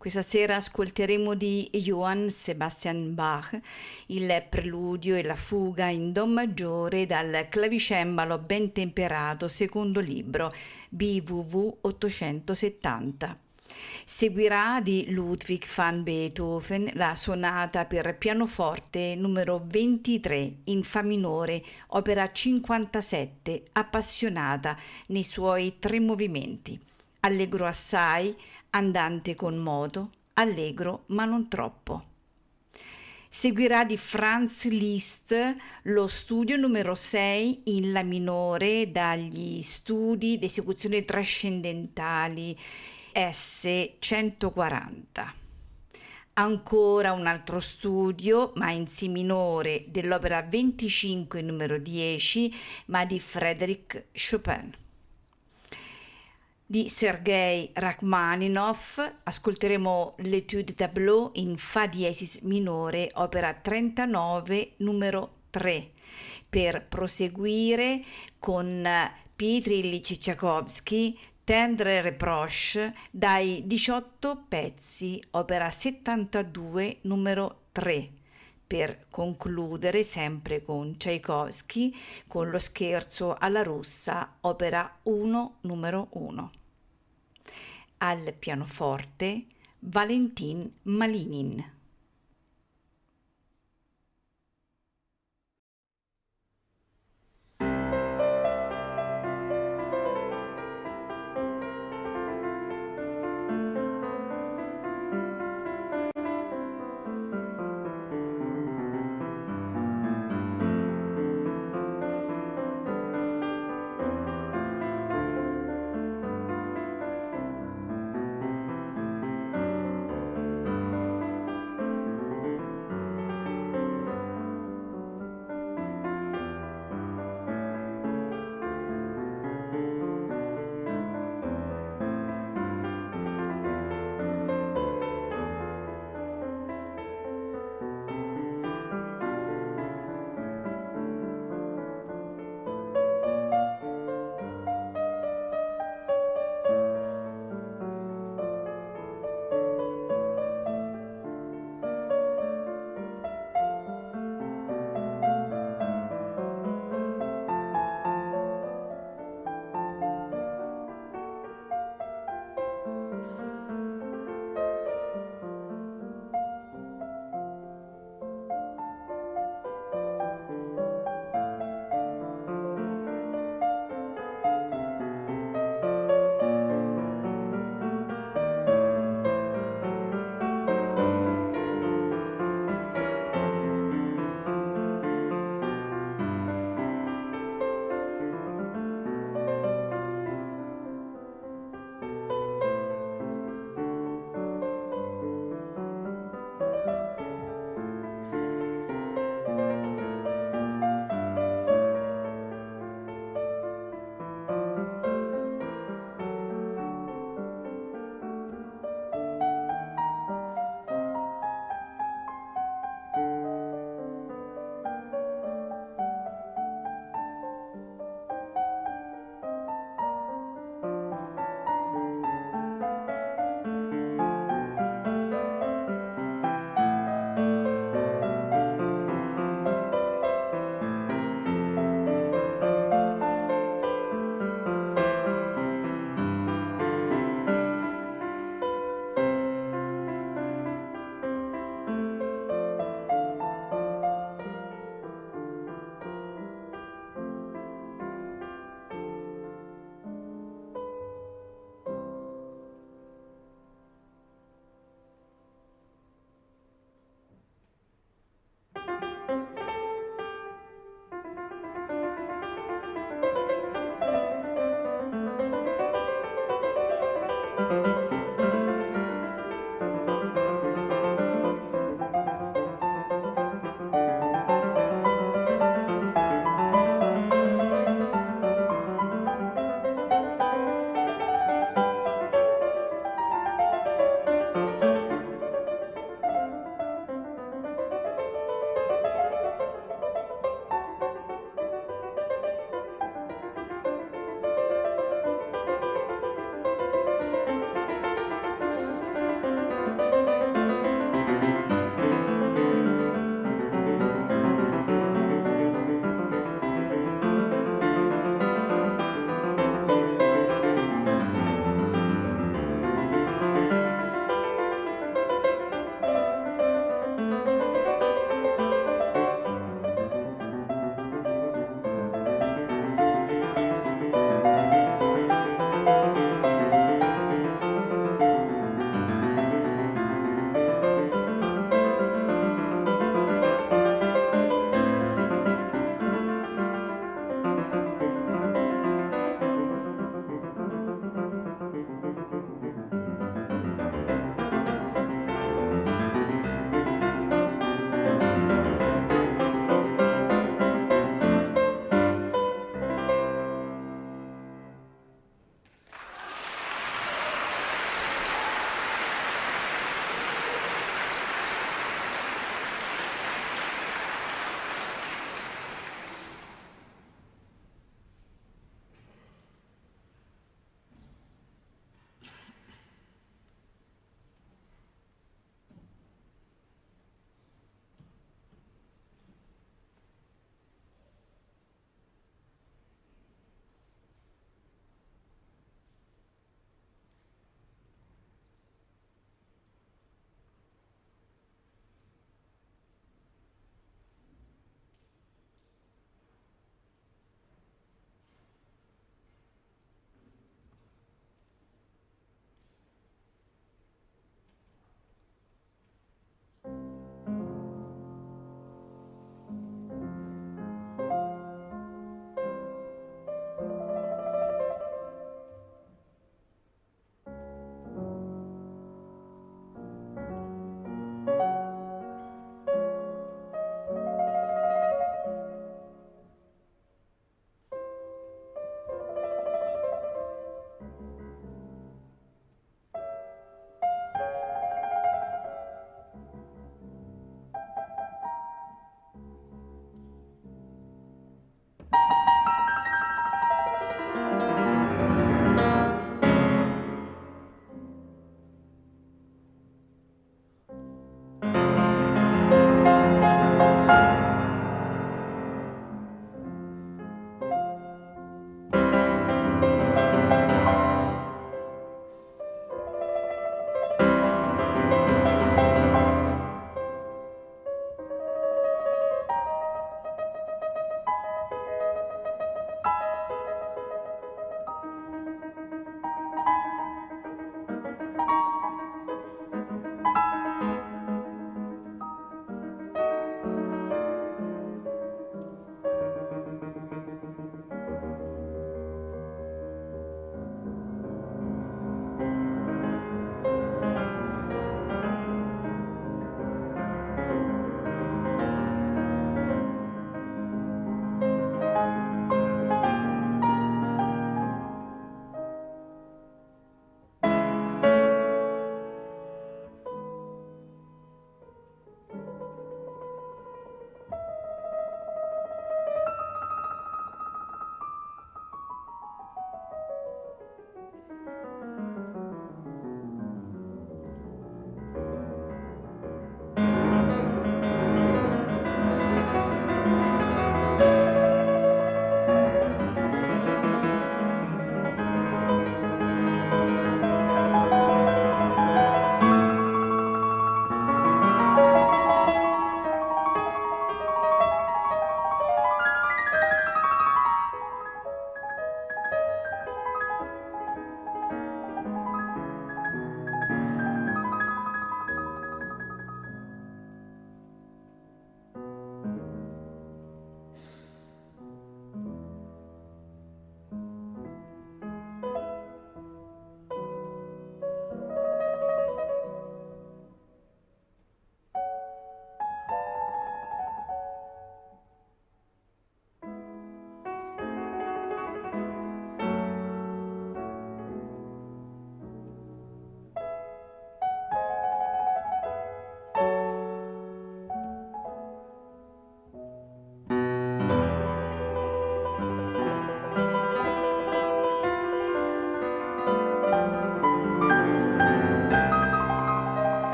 Questa sera ascolteremo di Johann Sebastian Bach il preludio e la fuga in Do maggiore dal clavicembalo ben temperato secondo libro BWV 870. Seguirà di Ludwig van Beethoven la sonata per pianoforte numero 23 in Fa minore, opera 57, appassionata nei suoi tre movimenti. Allegro assai, andante con modo, allegro ma non troppo. Seguirà di Franz Liszt lo studio numero 6 in La minore dagli studi di esecuzione trascendentali S140. Ancora un altro studio, ma in Si minore, dell'opera 25 numero 10, ma di Frédéric Chopin di Sergei Rachmaninov ascolteremo l'Etude Tableau in Fa diesis minore, opera 39, numero 3, per proseguire con Pietri Ilyich Tchaikovsky, Tendre Reproche, dai 18 pezzi, opera 72, numero 3 per concludere sempre con Tchaikovsky con lo scherzo alla russa, opera 1 numero 1 al pianoforte Valentin Malinin.